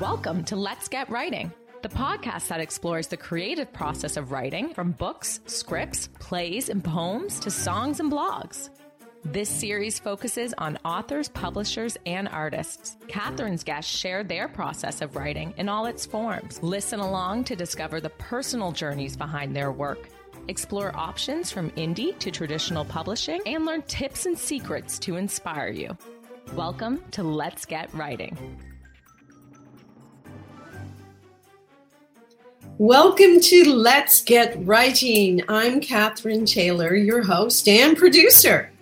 Welcome to Let's Get Writing, the podcast that explores the creative process of writing from books, scripts, plays, and poems to songs and blogs. This series focuses on authors, publishers, and artists. Catherine's guests share their process of writing in all its forms. Listen along to discover the personal journeys behind their work. Explore options from indie to traditional publishing and learn tips and secrets to inspire you. Welcome to Let's Get Writing. Welcome to Let's Get Writing. I'm Catherine Taylor, your host and producer.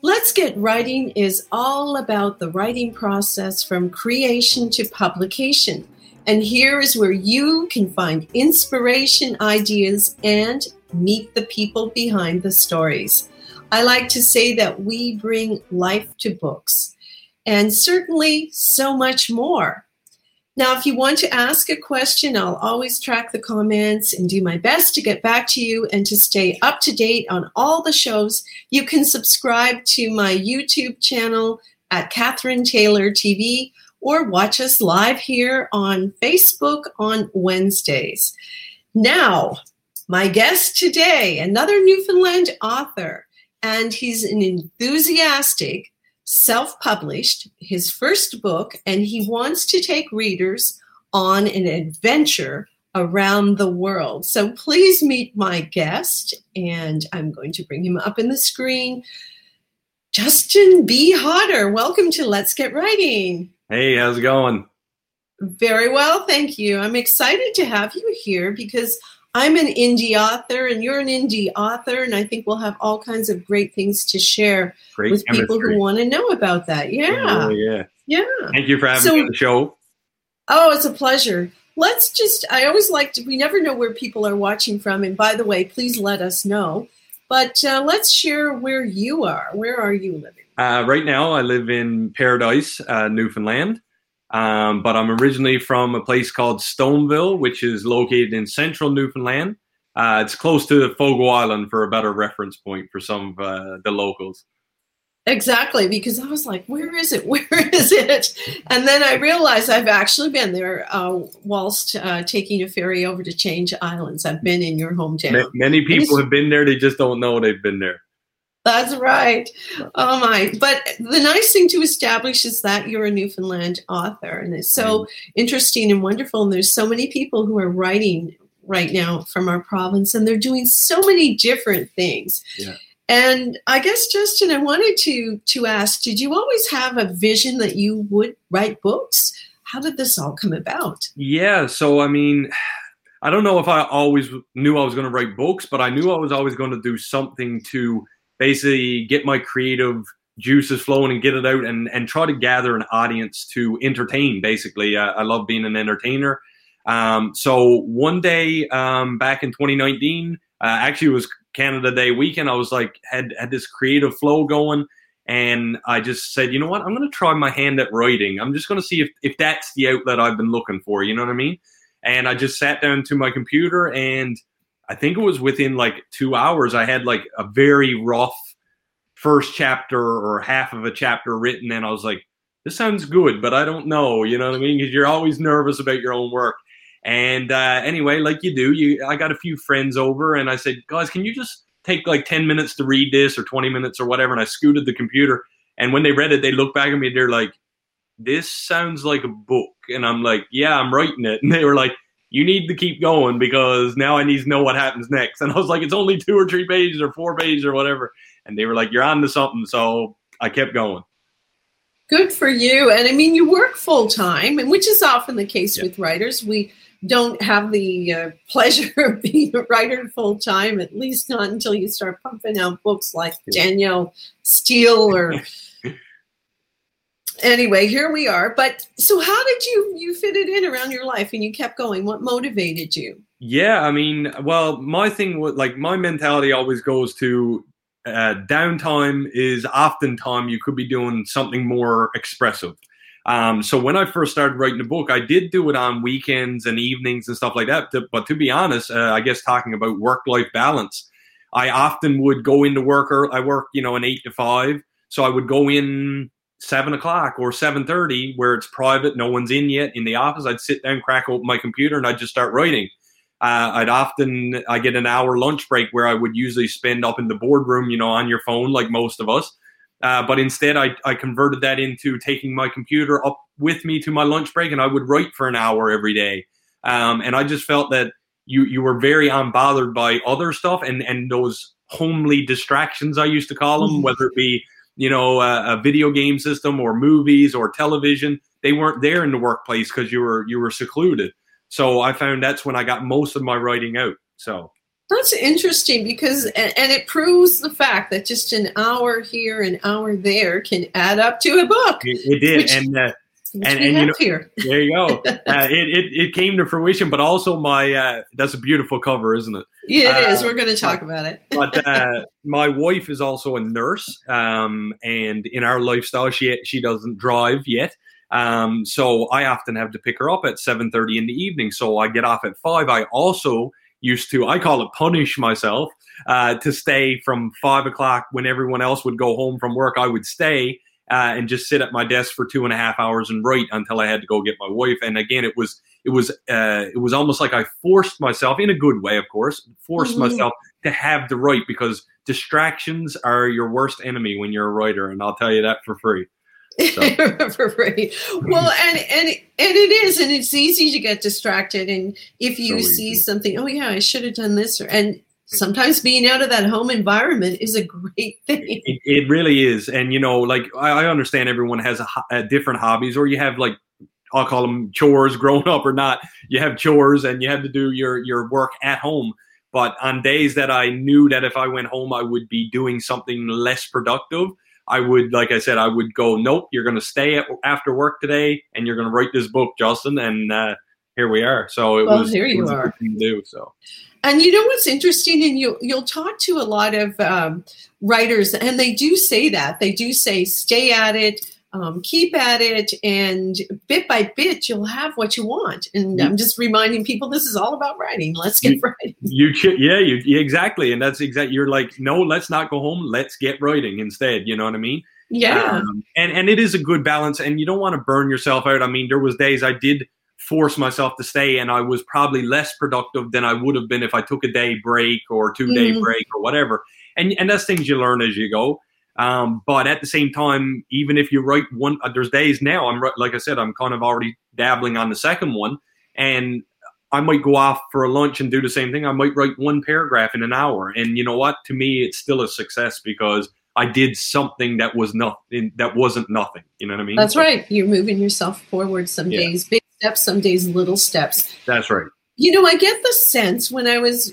Let's Get Writing is all about the writing process from creation to publication. And here is where you can find inspiration, ideas, and meet the people behind the stories. I like to say that we bring life to books and certainly so much more. Now, if you want to ask a question, I'll always track the comments and do my best to get back to you and to stay up to date on all the shows. You can subscribe to my YouTube channel at Catherine Taylor TV or watch us live here on Facebook on Wednesdays. Now, my guest today, another Newfoundland author, and he's an enthusiastic self published his first book, and he wants to take readers on an adventure around the world. So please meet my guest, and I'm going to bring him up in the screen. Justin B. Hodder, welcome to Let's Get Writing. Hey, how's it going? Very well, thank you. I'm excited to have you here because I'm an indie author and you're an indie author, and I think we'll have all kinds of great things to share great with chemistry. people who want to know about that. Yeah. Oh, yeah. Yeah. Thank you for having so, me on the show. Oh, it's a pleasure. Let's just, I always like to, we never know where people are watching from. And by the way, please let us know. But uh, let's share where you are. Where are you living? Uh, right now, I live in Paradise, uh, Newfoundland. Um, but I'm originally from a place called Stoneville, which is located in central Newfoundland. Uh, it's close to Fogo Island for a better reference point for some of uh, the locals. Exactly, because I was like, where is it? Where is it? And then I realized I've actually been there uh, whilst uh, taking a ferry over to Change Islands. I've been in your hometown. Many people have been there, they just don't know they've been there. That's right. Oh my. But the nice thing to establish is that you're a Newfoundland author. And it's so mm. interesting and wonderful. And there's so many people who are writing right now from our province and they're doing so many different things. Yeah. And I guess Justin, I wanted to to ask, did you always have a vision that you would write books? How did this all come about? Yeah, so I mean, I don't know if I always knew I was going to write books, but I knew I was always going to do something to basically get my creative juices flowing and get it out and, and try to gather an audience to entertain basically. I, I love being an entertainer. Um, so one day um, back in 2019 uh, actually it was canada day weekend i was like had had this creative flow going and i just said you know what? I'm going to try my hand at writing. I'm just going to see if, if that's the outlet i've been looking for. You know what i mean? And i just sat down to my computer and I think it was within like two hours, I had like a very rough first chapter or half of a chapter written, and I was like, this sounds good, but I don't know, you know what I mean? Because you're always nervous about your own work. And uh, anyway, like you do, you I got a few friends over, and I said, guys, can you just take like 10 minutes to read this or 20 minutes or whatever? And I scooted the computer, and when they read it, they looked back at me, and they're like, this sounds like a book. And I'm like, yeah, I'm writing it. And they were like, you need to keep going because now I need to know what happens next. And I was like, it's only two or three pages or four pages or whatever. And they were like, you're on to something. So I kept going. Good for you. And I mean, you work full time, which is often the case with writers. We don't have the uh, pleasure of being a writer full time, at least not until you start pumping out books like Danielle Steel or anyway, here we are. But so how did you you fit it in around your life and you kept going? What motivated you? Yeah, I mean, well, my thing was like my mentality always goes to uh, downtime is often time you could be doing something more expressive. Um, so when I first started writing the book, I did do it on weekends and evenings and stuff like that. But to be honest, uh, I guess talking about work life balance, I often would go into work. Or I work, you know, an eight to five, so I would go in seven o'clock or seven thirty, where it's private, no one's in yet in the office, I'd sit down, crack open my computer, and I'd just start writing. Uh, I'd often I get an hour lunch break where I would usually spend up in the boardroom, you know, on your phone like most of us. Uh, but instead, I, I converted that into taking my computer up with me to my lunch break, and I would write for an hour every day. Um, and I just felt that you you were very unbothered by other stuff and and those homely distractions I used to call them, mm-hmm. whether it be you know a, a, video game system or movies or television. They weren't there in the workplace because you were you were secluded. So I found that's when I got most of my writing out. So that's interesting because, and, it proves the fact that just an hour here, an hour there can add up to a book. It, it did, which, and uh, and, and you know, here. there you go. Uh, it, it, it came to fruition, but also my uh, that's a beautiful cover, isn't it? Yeah, it is. Uh, We're going to talk about it. but uh, my wife is also a nurse, um, and in our lifestyle, she she doesn't drive yet. Um, so I often have to pick her up at seven thirty in the evening. So I get off at five. I also used to, I call it punish myself, uh, to stay from five o'clock when everyone else would go home from work. I would stay uh, and just sit at my desk for two and a half hours and write until I had to go get my wife. And again, it was it was uh, it was almost like I forced myself in a good way, of course, forced mm-hmm. myself to have to write because distractions are your worst enemy when you're a writer, and I'll tell you that for free. So. for free. Well, and and and it is, and it's easy to get distracted. And if you so see something, oh yeah, I should have done this, or, and sometimes being out of that home environment is a great thing. It, it really is, and you know, like I, I understand everyone has a, a different hobbies, or you have like I'll call them chores, growing up or not. You have chores, and you have to do your your work at home. But on days that I knew that if I went home, I would be doing something less productive. I would, like I said, I would go, nope, you're going to stay at, after work today and you're going to write this book, Justin. And uh, here we are. So it well, was, here you was are. to do. So. And you know what's interesting, and you you'll talk to a lot of um, writers, and they do say that they do say stay at it, um, keep at it, and bit by bit you'll have what you want. And I'm just reminding people this is all about writing. Let's get you, writing. You yeah, you exactly, and that's exactly. You're like, no, let's not go home. Let's get writing instead. You know what I mean? Yeah. Um, and and it is a good balance, and you don't want to burn yourself out. I mean, there was days I did force myself to stay and I was probably less productive than I would have been if I took a day break or two day mm-hmm. break or whatever. And and that's things you learn as you go. Um, but at the same time, even if you write one, uh, there's days now. I'm like I said, I'm kind of already dabbling on the second one, and I might go off for a lunch and do the same thing. I might write one paragraph in an hour, and you know what? To me, it's still a success because I did something that was nothing. That wasn't nothing. You know what I mean? That's so, right. You're moving yourself forward. Some yeah. days big steps, some days little steps. That's right. You know, I get the sense when I was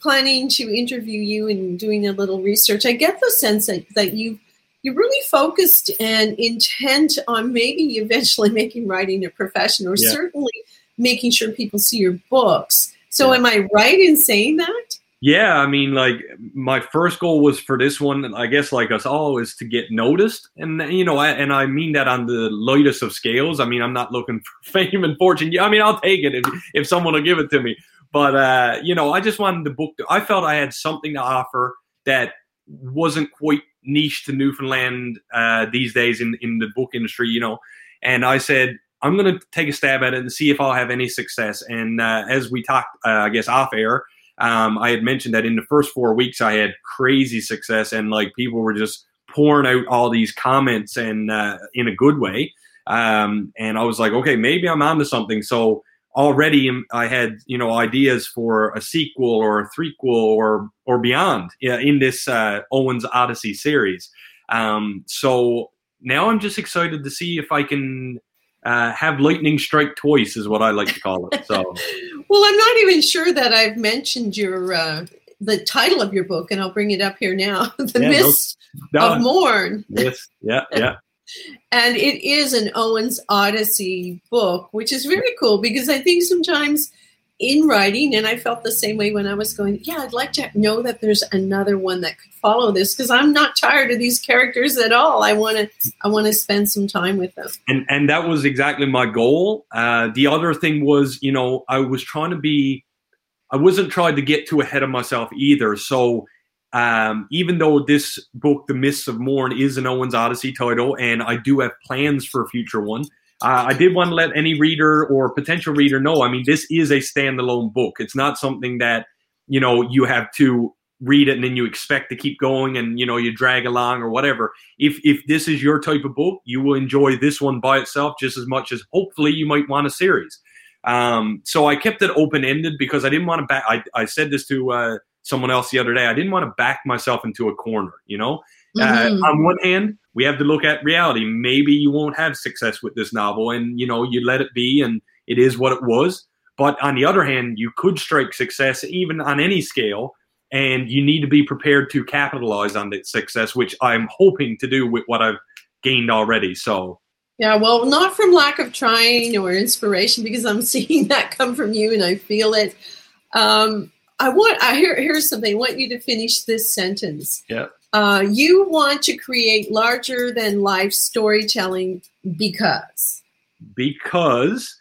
planning to interview you and doing a little research, I get the sense that, that you you're really focused and intent on maybe eventually making writing a profession or yeah. certainly making sure people see your books. So yeah. am I right in saying that? Yeah, I mean, like my first goal was for this one. I guess, like us all, is to get noticed, and you know, I, and I mean that on the lightest of scales. I mean, I'm not looking for fame and fortune. I mean, I'll take it if if someone will give it to me. But uh, you know, I just wanted the book. I felt I had something to offer that wasn't quite niche to Newfoundland uh, these days in in the book industry. You know, and I said I'm going to take a stab at it and see if I'll have any success. And uh, as we talked, uh, I guess off air, um, I had mentioned that in the first four weeks I had crazy success, and like people were just pouring out all these comments and uh, in a good way. Um, and I was like, okay, maybe I'm onto something. So already I had you know ideas for a sequel or a threequel or or beyond in this uh, Owen's Odyssey series. Um, so now I'm just excited to see if I can uh, have lightning strike twice, is what I like to call it. So, well, I'm not even sure that I've mentioned your uh, the title of your book, and I'll bring it up here now: "The yeah, Mist no, of Morn." Yes, yeah, yeah and it is an Owen's Odyssey book, which is very cool because I think sometimes in writing, and I felt the same way when I was going, yeah, I'd like to know that there's another one that could follow this because I'm not tired of these characters at all. I want to, I want to spend some time with them. And and that was exactly my goal. Uh, the other thing was, you know, I was trying to be, I wasn't trying to get too ahead of myself either. So Um, even though this book, The Mists of Morn, is an Owen's Odyssey title, and I do have plans for a future one, uh, I did want to let any reader or potential reader know. I mean, this is a standalone book. It's not something that you know you have to read it and then you expect to keep going and you know you drag along or whatever if if this is your type of book you will enjoy this one by itself just as much as hopefully you might want a series um, so i kept it open-ended because i didn't want to back I, I said this to uh, someone else the other day i didn't want to back myself into a corner you know mm-hmm. uh, on one hand we have to look at reality maybe you won't have success with this novel and you know you let it be and it is what it was but on the other hand you could strike success even on any scale and you need to be prepared to capitalize on that success, which I'm hoping to do with what I've gained already. So, yeah, well, not from lack of trying or inspiration, because I'm seeing that come from you and I feel it. Um, I want. I hear. Here's something. I want you to finish this sentence. Yeah. Uh, you want to create larger than life storytelling because. Because,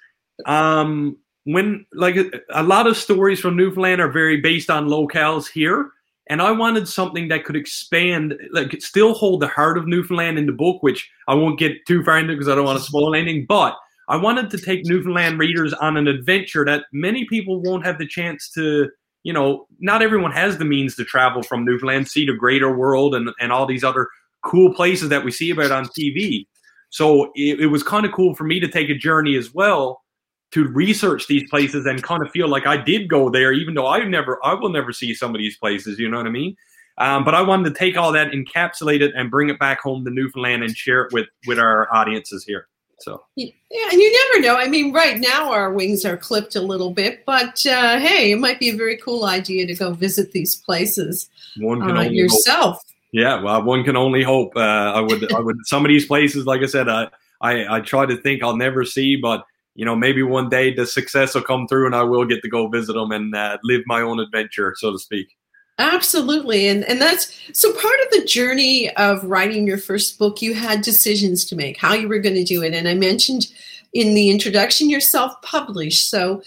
um, when like a lot of stories from Newfoundland are very based on locales here, and I wanted something that could expand, like still hold the heart of Newfoundland in the book, which I won't get too far into because I don't want to spoil anything. But I wanted to take Newfoundland readers on an adventure that many people won't have the chance to. You know, not everyone has the means to travel from Newfoundland, the greater world, and and all these other cool places that we see about on TV. So it, it was kind of cool for me to take a journey as well to research these places and kind of feel like I did go there, even though I never, I will never see some of these places. You know what I mean? Um, but I wanted to take all that, encapsulate it, and bring it back home to Newfoundland and share it with with our audiences here. So yeah, and you never know. I mean, right now our wings are clipped a little bit, but uh, hey, it might be a very cool idea to go visit these places one can uh, only yourself. Hope. Yeah, well, one can only hope. Uh, I would, I would. Some of these places, like I said, I, I, I try to think I'll never see, but you know, maybe one day the success will come through and I will get to go visit them and uh, live my own adventure, so to speak. Absolutely. And and that's so part of the journey of writing your first book, you had decisions to make, how you were going to do it. And I mentioned in the introduction you're self-published. So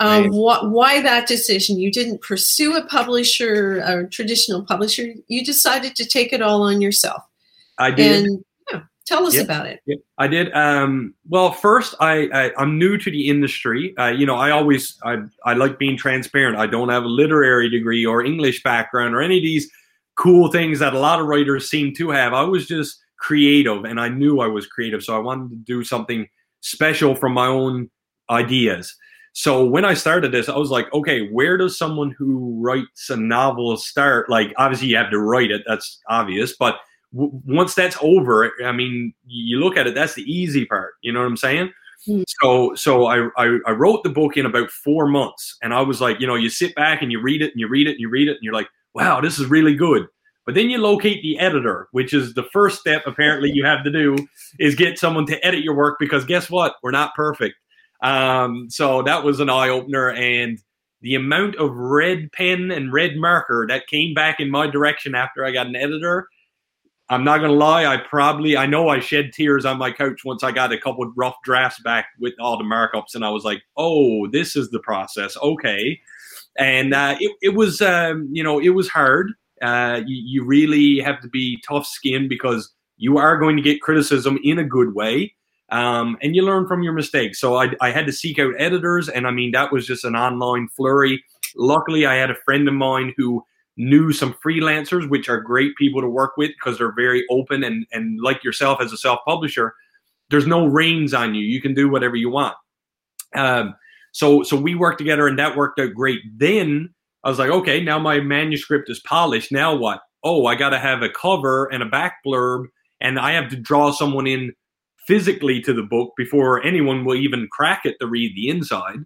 um, wh- why that decision? You didn't pursue a publisher, a traditional publisher. You decided to take it all on yourself. I did. And Tell us yep. about it. Yep. I did. Um, well, first, I, I am new to the industry. Uh, you know, I always I I like being transparent. I don't have a literary degree or English background or any of these cool things that a lot of writers seem to have. I was just creative, and I knew I was creative, so I wanted to do something special from my own ideas. So when I started this, I was like, okay, where does someone who writes a novel start? Like, obviously, you have to write it. That's obvious, but w- once that's over, I mean, you look at it, that's the easy part. You know what I'm saying? Mm-hmm. So, so I, I, I wrote the book in about four months, and I was like, you know, you sit back and you read it and you read it and you read it, and you're like, wow, this is really good. But then you locate the editor, which is the first step apparently you have to do is get someone to edit your work because guess what? We're not perfect. Um, so that was an eye opener. And the amount of red pen and red marker that came back in my direction after I got an editor I'm not gonna lie. I probably I know I shed tears on my couch once I got a couple rough drafts back with all the markups, and I was like, "Oh, this is the process." Okay, and uh, it, it was um, you know it was hard. Uh, you, you really have to be tough skinned because you are going to get criticism in a good way, um, and you learn from your mistakes. So I, I had to seek out editors, and I mean that was just an online flurry. Luckily, I had a friend of mine who knew some freelancers, which are great people to work with because they're very open and and like yourself as a self publisher, there's no reins on you. You can do whatever you want. Um, so so we worked together and that worked out great. Then I was like, okay, now my manuscript is polished. Now what? Oh, I got to have a cover and a back blurb, and I have to draw someone in physically to the book before anyone will even crack it to read the inside.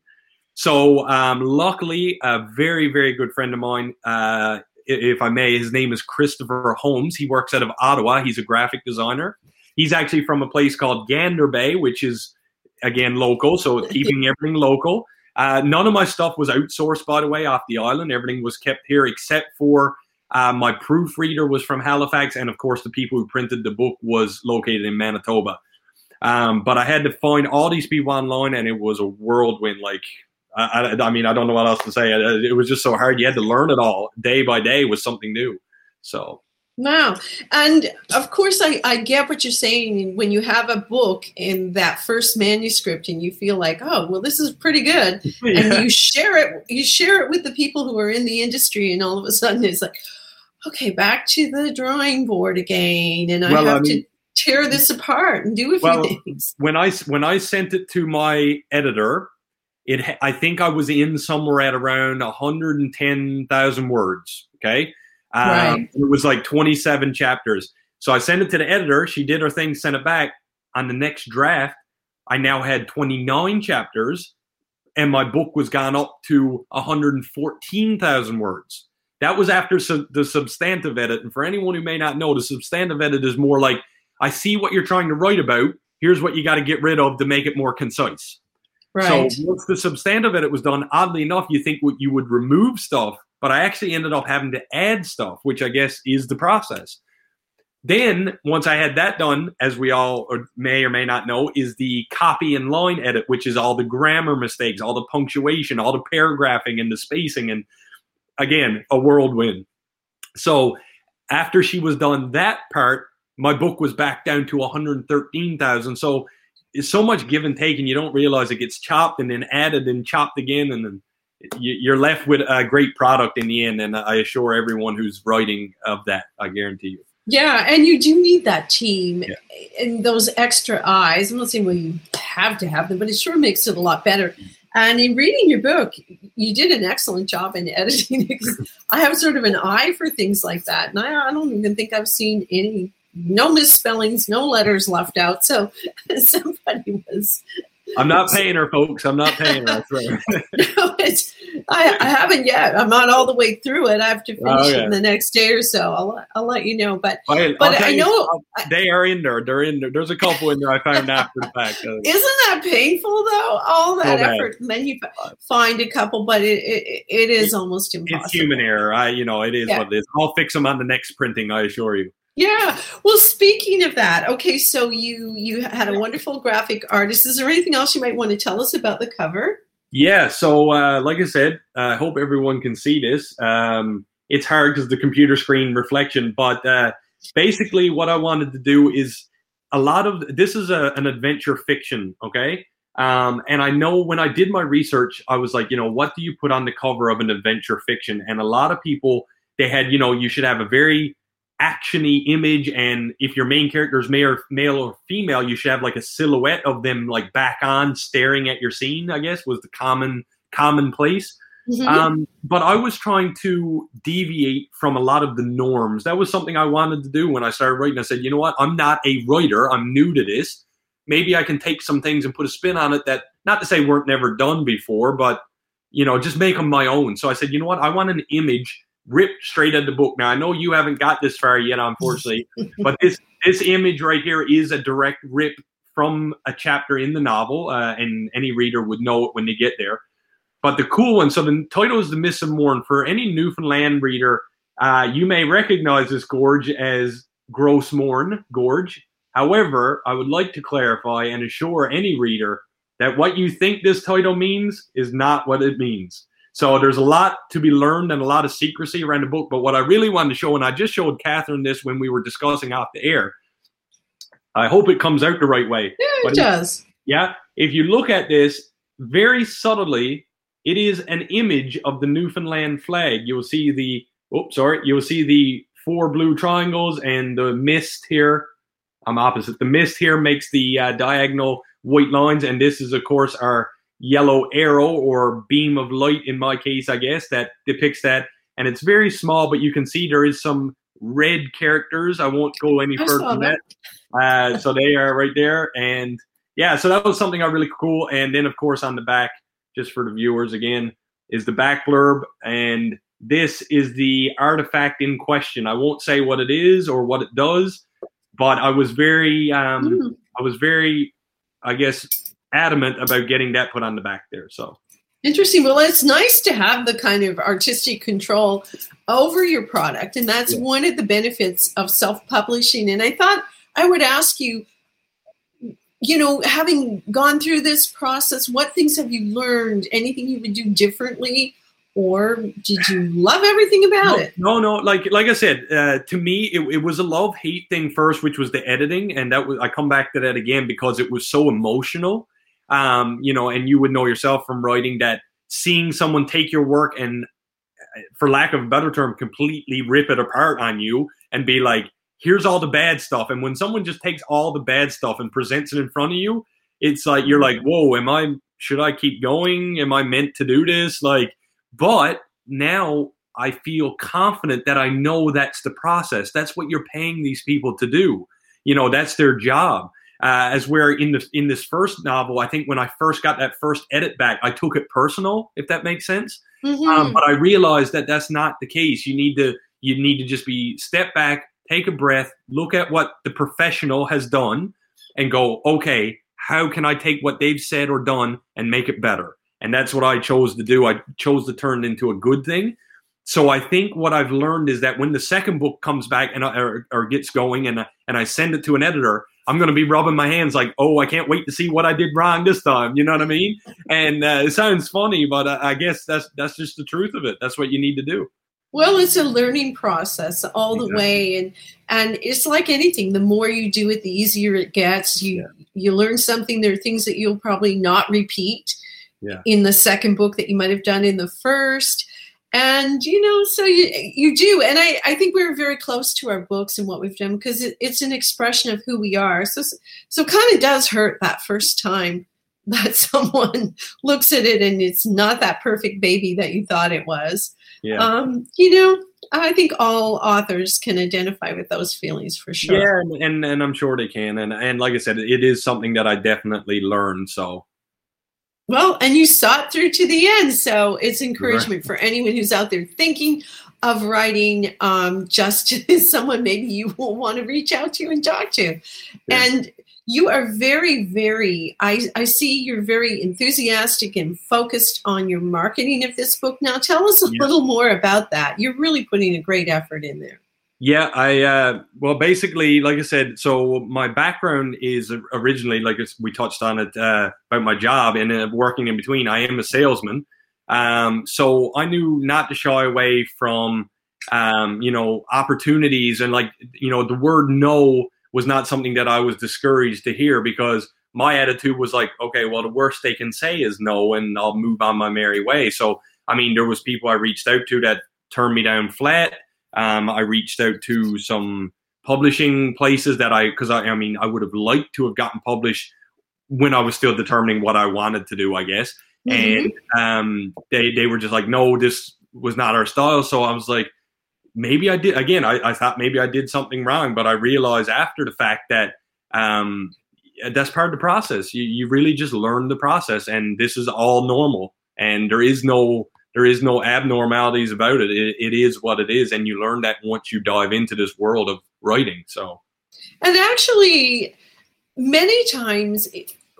So, um, luckily, a very, very good friend of mine, uh, if I may, his name is Christopher Holmes. He works out of Ottawa. He's a graphic designer. He's actually from a place called Gander Bay, which is, again, local. So, keeping everything local. Uh, none of my stuff was outsourced, by the way, off the island. Everything was kept here except for uh, my proofreader was from Halifax, and of course, the people who printed the book was located in Manitoba. Um, but I had to find all these people online, and it was a whirlwind. Like I, I, I, mean, I don't know what else to say. It, it, was just so hard. You had to learn it all day by day was something new. So Wow. And of course, I, I get what you're saying. When you have a book in that first manuscript and you feel like, oh, well, this is pretty good. yeah. And you share it, you share it with the people who are in the industry, and all of a sudden it's like, okay, back to the drawing board again. And I Well, I have mean- to tear this apart and do a few Well, things. when I when I sent it to my editor, it I think I was in somewhere at around 110,000 words. Okay, um, Right. It was like 27 chapters. So I sent it to the editor. She did her thing, sent it back. On the next draft, I now had 29 chapters, and my book was gone up to 114,000 words. That was after su- the substantive edit. And for anyone who may not know, the substantive edit is more like I see what you're trying to write about. Here's what you got to get rid of to make it more concise. Right. So once the substantive edit was done, oddly enough, you think what you would remove stuff, but I actually ended up having to add stuff, which I guess is the process. Then once I had that done, as we all or may or may not know, is the copy and line edit, which is all the grammar mistakes, all the punctuation, all the paragraphing and the spacing, and again a whirlwind. So after she was done that part, my book was back down to 113,000. So it's so much give and take, and you don't realize it gets chopped and then added and chopped again, and then you- you're left with a great product in the end. And I assure everyone who's writing of that, I guarantee you. Yeah, and you do need that team Yeah. and those extra eyes. I'm not saying well you have to have them, but it sure makes it a lot better. And in reading your book, you did an excellent job in editing. it. I have sort of an eye for things like that, and I, I don't even think I've seen any no misspellings, no letters left out. So somebody was. I'm not paying her, folks. I'm not paying her. No, it's, I, I haven't yet. I'm not all the way through it. I have to finish Oh, it in the next day or so. I'll, I'll let you know. But But I you, know- they are in there. They're in there. There's a couple in there I found after the fact. Isn't that painful though? All that So effort, and then you find a couple, but it it, it is almost impossible. it's human error. I, you know, it is Yeah. what it is. I'll fix them on the next printing. I assure you. Yeah. Well, speaking of that, okay, so you you had a wonderful graphic artist. Is there anything else you might want to tell us about the cover? Yeah. So, uh, like I said, I hope everyone can see this. Um, it's hard because the computer screen reflection, but uh, basically, what I wanted to do is a lot of this is a, an adventure fiction. Okay. Um, and I know when I did my research, I was like, you know, what do you put on the cover of an adventure fiction? And a lot of people, they had, you know, you should have a very actiony image and if your main character is male or, male or female you should have like a silhouette of them like back on staring at your scene i guess was the common commonplace. Mhm. um, but i was trying to deviate from a lot of the norms. That was something i wanted to do when i started writing. I said you know what? I'm not a writer. I'm new to this. Maybe i can take some things and put a spin on it that not to say weren't never done before but you know just make them my own. So i said you know what? I want an image ripped straight out of the book. Now I know you haven't got this far yet, unfortunately, but this this image right here is a direct rip from a chapter in the novel, uh, and any reader would know it when they get there. But the cool one, so the title is The Mists of Morn. For any Newfoundland reader, uh, you may recognize this gorge as Gros Morne Gorge. However, I would like to clarify and assure any reader that what you think this title means is not what it means. So there's a lot to be learned and a lot of secrecy around the book. But what I really wanted to show, and I just showed Catherine this when we were discussing off the air. I hope it comes out the right way. yeah, but it does. Yeah. If you look at this very subtly, it is an image of the Newfoundland flag. You'll see the oops, sorry, you'll see the four blue triangles and the mist here. I'm opposite. The mist here makes the uh, diagonal white lines, and this is, of course, our yellow arrow or beam of light in my case, I guess, that depicts that. And it's very small, but you can see there is some red characters. I won't go any I further than that. that. Uh, so they are right there. And yeah, so that was something I really cool. And then, of course, on the back, just for the viewers again, is the back blurb. And this is the artifact in question. I won't say what it is or what it does, but I was very, um, Mm. I was very, I guess, adamant about getting that put on the back there. So Interesting. Well, it's nice to have the kind of artistic control over your product, and that's Yeah. one of the benefits of self-publishing. And I thought I would ask you, you know, having gone through this process, what things have you learned? Anything you would do differently, or did you love everything about no, it? No, no. Like like I said, uh, to me, it, it was a love hate thing first, which was the editing, and that was I come back to that again because it was so emotional. Um, you know, and you would know yourself from writing that seeing someone take your work and, uh, for lack of a better term, completely rip it apart on you and be like, here's all the bad stuff. And when someone just takes all the bad stuff and presents it in front of you, it's like you're like, whoa, am I should I keep going? Am I meant to do this? Like, but now I feel confident that I know that's the process. That's what you're paying these people to do. You know, that's their job. Uh, as where in the in this first novel, I think when I first got that first edit back, I took it personal, if that makes sense. Mm-hmm. Um, but I realized that that's not the case. You need to you need to just be step back, take a breath, look at what the professional has done, and go, okay, how can I take what they've said or done and make it better? And that's what I chose to do. I chose to turn it into a good thing. So I think what I've learned is that when the second book comes back and or, or gets going and and I send it to an editor, I'm going to be rubbing my hands like, oh, I can't wait to see what I did wrong this time. You know what I mean? And uh, it sounds funny, but I guess that's that's just the truth of it. That's what you need to do. Well, it's a learning process all the exactly. way, and and it's like anything. The more you do it, the easier it gets. You yeah. you learn something. There are things that you'll probably not repeat yeah. in the second book that you might have done in the first, and you know, so you you do. And I I think we're very close to our books and what we've done because it, it's an expression of who we are. So so kind of does hurt that first time that someone looks at it and it's not that perfect baby that you thought it was. Yeah. Um, you know, I think all authors can identify with those feelings for sure. Yeah, and, and, and I'm sure they can. And and like I said, it is something that I definitely learned. So well, and you saw it through to the end. So it's encouragement right. for anyone who's out there thinking of writing um, just someone maybe you will want to reach out to and talk to. Yeah. And you are very, very, I, I see you're very enthusiastic and focused on your marketing of this book. Now, tell us a little more about that. You're really putting a great effort in there. Yeah, I, uh, well, basically, like I said, so my background is originally, like we touched on it, uh, about my job and uh, working in between. I am a salesman. Um, so I knew not to shy away from, um, you know, opportunities and like, you know, the word no was not something that I was discouraged to hear because my attitude was like, okay, well, the worst they can say is no, and I'll move on my merry way. So, I mean, there was people I reached out to that turned me down flat. Um, I reached out to some publishing places that I, because I, I mean, I would have liked to have gotten published when I was still determining what I wanted to do, I guess. Mm-hmm. And um, they they were just like, no, this was not our style. So I was like, maybe I did again. I, I, thought maybe I did something wrong, but I realized after the fact that um, that's part of the process. You you really just learn the process, and this is all normal, and there is no there is no abnormalities about it. it. It is what it is, and you learn that once you dive into this world of writing. So, and actually, many times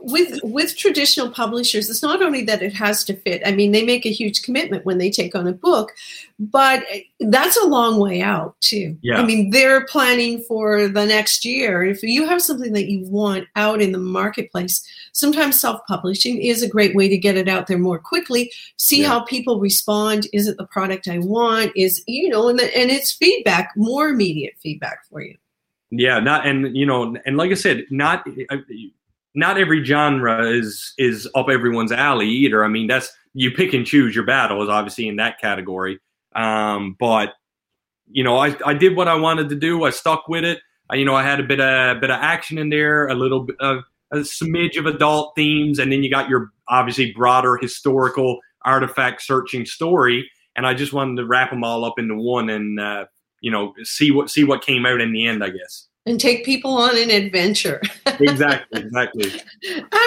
with with traditional publishers it's not only that it has to fit i mean they make a huge commitment when they take on a book but that's a long way out too. Yeah. i mean they're planning for the next year. If you have something that you want out in the marketplace sometimes self-publishing is a great way to get it out there more quickly see yeah. how people respond. Is it the product i want? Is you know and, the, and it's feedback more immediate feedback for you. Yeah not and you know and like i said not not every genre is is up everyone's alley either. I mean, that's you pick and choose your battles, obviously in that category. Um, but you know, I, I did what I wanted to do. I stuck with it. I, you know, I had a bit of a bit of action in there, a little bit of a smidge of adult themes, and then you got your obviously broader historical artifact searching story. And I just wanted to wrap them all up into one, and uh, you know, see what see what came out in the end. I guess and take people on an adventure. exactly, exactly.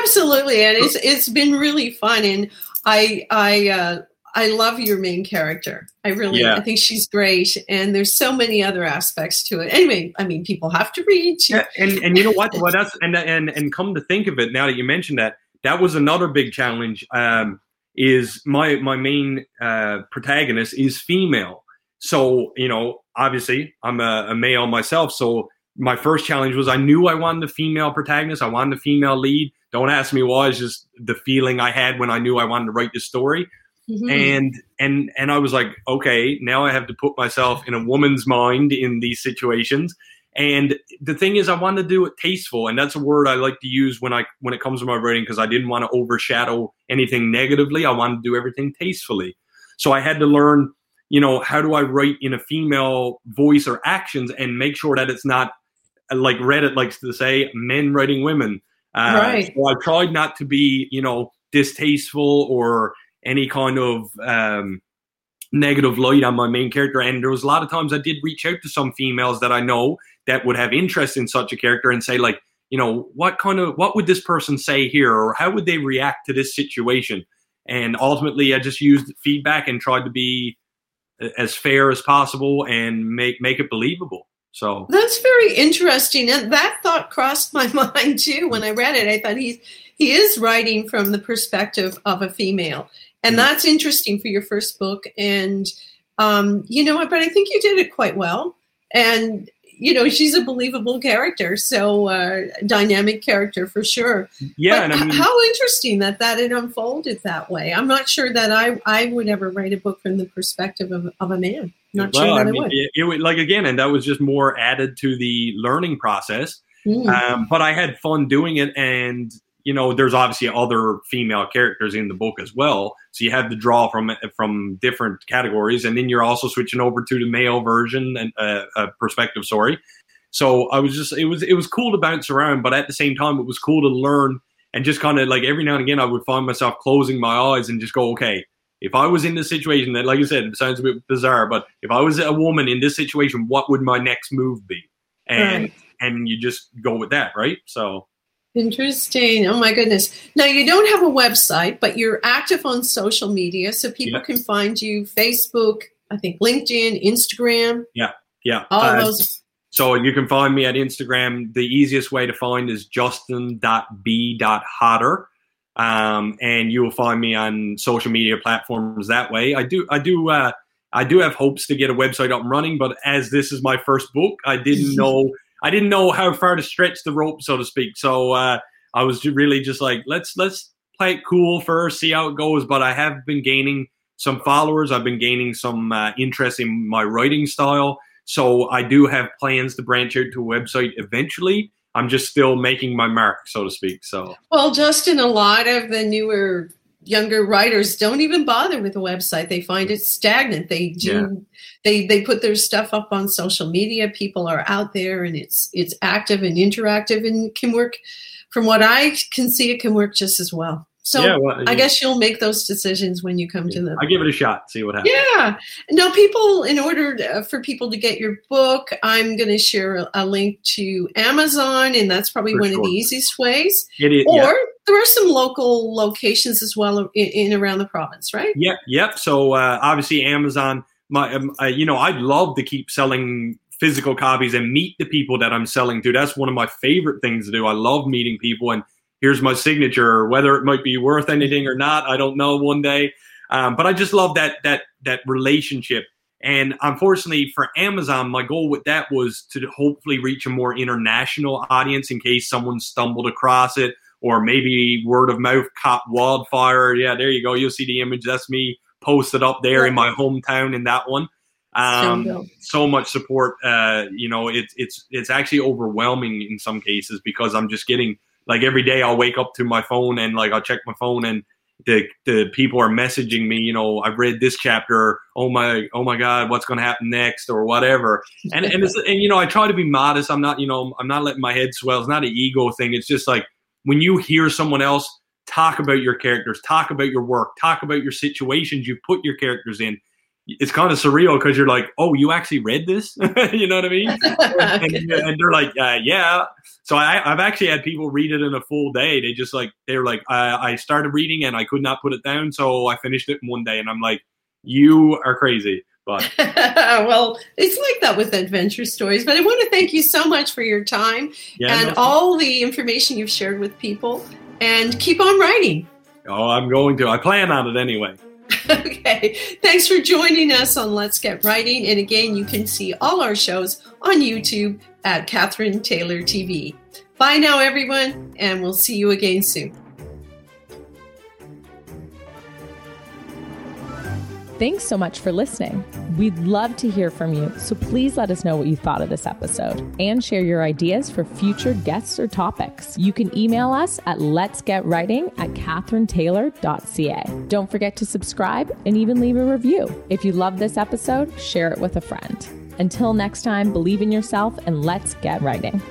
Absolutely, and it's it's been really fun, and I I uh, I love your main character. I really yeah. I think she's great, and there's so many other aspects to it. Anyway, I mean, people have to read. Yeah, and and you know what? What else? And and and come to think of it, now that you mentioned that, that was another big challenge. Um, is my my main uh, protagonist is female. So you know, obviously, I'm a, a male myself, so my first challenge was I knew I wanted the female protagonist. I wanted the female lead. Don't ask me why. It's just the feeling I had when I knew I wanted to write this story. Mm-hmm. And and and I was like, okay, now I have to put myself in a woman's mind in these situations. And the thing is, I want to do it tasteful, and that's a word I like to use when I when it comes to my writing because I didn't want to overshadow anything negatively. I wanted to do everything tastefully. So I had to learn, you know, how do I write in a female voice or actions and make sure that it's not like Reddit likes to say, men writing women. Uh, right. So I tried not to be, you know, distasteful or any kind of um, negative light on my main character. And there was a lot of times I did reach out to some females that I know that would have interest in such a character and say, like, you know, what kind of what would this person say here, or how would they react to this situation? And ultimately, I just used feedback and tried to be as fair as possible and make make it believable. So that's very interesting, and that thought crossed my mind too when I read it. I thought he's he is writing from the perspective of a female, and mm-hmm. that's interesting for your first book. And um, you know, what, but I think you did it quite well. And you know, she's a believable character, so uh, dynamic character for sure. Yeah, I mean, how interesting that that it unfolded that way. I'm not sure that I I would ever write a book from the perspective of, of a man. Not well, sure that I, mean, I would. It, it, like again, and that was just more added to the learning process. Mm. Um, but I had fun doing it, and you know, there's obviously other female characters in the book as well. So you have to draw from from different categories, and then you're also switching over to the male version and uh, uh, perspective. Sorry. So I was just it was it was cool to bounce around, but at the same time, it was cool to learn and just kind of like every now and again, I would find myself closing my eyes and just go, okay, if I was in this situation, that like I said, it sounds a bit bizarre, but if I was a woman in this situation, what would my next move be? And right. and you just go with that, right? So Interesting. Oh my goodness. Now you don't have a website, but you're active on social media, so people yeah. can find you Facebook, I think LinkedIn, Instagram. Yeah, yeah. All uh, those. So you can find me at Instagram. The easiest way to find is justin.b.hodder. Um, and you will find me on social media platforms that way. I do, I do, uh, I do have hopes to get a website up and running, but as this is my first book, I didn't know I didn't know how far to stretch the rope, so to speak. So uh, I was really just like, let's let's play it cool first, see how it goes. But I have been gaining some followers. I've been gaining some uh, interest in my writing style. So I do have plans to branch out to a website eventually. I'm just still making my mark, so to speak. So well, Justin, a lot of the newer younger writers don't even bother with a website. They find it stagnant. They do yeah. they they put their stuff up on social media. People are out there and it's it's active and interactive and can work. From what i can see it can work just as well so yeah, well, I guess you'll make those decisions when you come yeah, to the. I give it a shot, see what happens. Yeah. Now, people, in order to, for people to get your book, I'm going to share a, link to Amazon, and that's probably for one sure. of the easiest ways. It is. Or yeah. there are some local locations as well in, in around the province, right? Yep. Yep. So uh, obviously, Amazon. My, um, uh, you know, I'd love to keep selling physical copies and meet the people that I'm selling to. That's one of my favorite things to do. I love meeting people and here's my signature. Whether it might be worth anything or not, I don't know. One day, um, but I just love that that that relationship. And unfortunately for Amazon, my goal with that was to hopefully reach a more international audience in case someone stumbled across it or maybe word of mouth caught wildfire. Yeah, there you go. You'll see the image. That's me posted up there yeah. in my hometown in that one. Um, so much support. Uh, you know, it's it's it's actually overwhelming in some cases because I'm just getting like every day I'll wake up to my phone and like I'll check my phone and the the people are messaging me, you know, I've read this chapter. Oh my, oh my God, what's going to happen next, or whatever. And and and you know, I try to be modest. I'm not, you know, I'm not letting my head swell. It's not an ego thing. It's just like when you hear someone else talk about your characters, talk about your work, talk about your situations you put your characters in, it's kind of surreal because you're like, oh, you actually read this? you know what I mean? and, and, they're like, uh, yeah. So I, have actually had people read it in a full day. They just like, they're like, I, I started reading and I could not put it down. So I finished it in one day. And I'm like, you are crazy. But well, it's like that with adventure stories. But I want to thank you so much for your time yeah, and no. all the information you've shared with people. And keep on writing. Oh, I'm going to. I plan on it anyway. okay. Thanks for joining us on Let's Get Writing. And again, you can see all our shows on YouTube at Catherine Taylor TV. Bye now, everyone, and we'll see you again soon. Thanks so much for listening. We'd love to hear from you, so please let us know what you thought of this episode and share your ideas for future guests or topics. You can email us at letsgetwriting at katherinetaylor.ca. Don't forget to subscribe and even leave a review. If you love this episode, share it with a friend. Until next time, believe in yourself and let's get writing.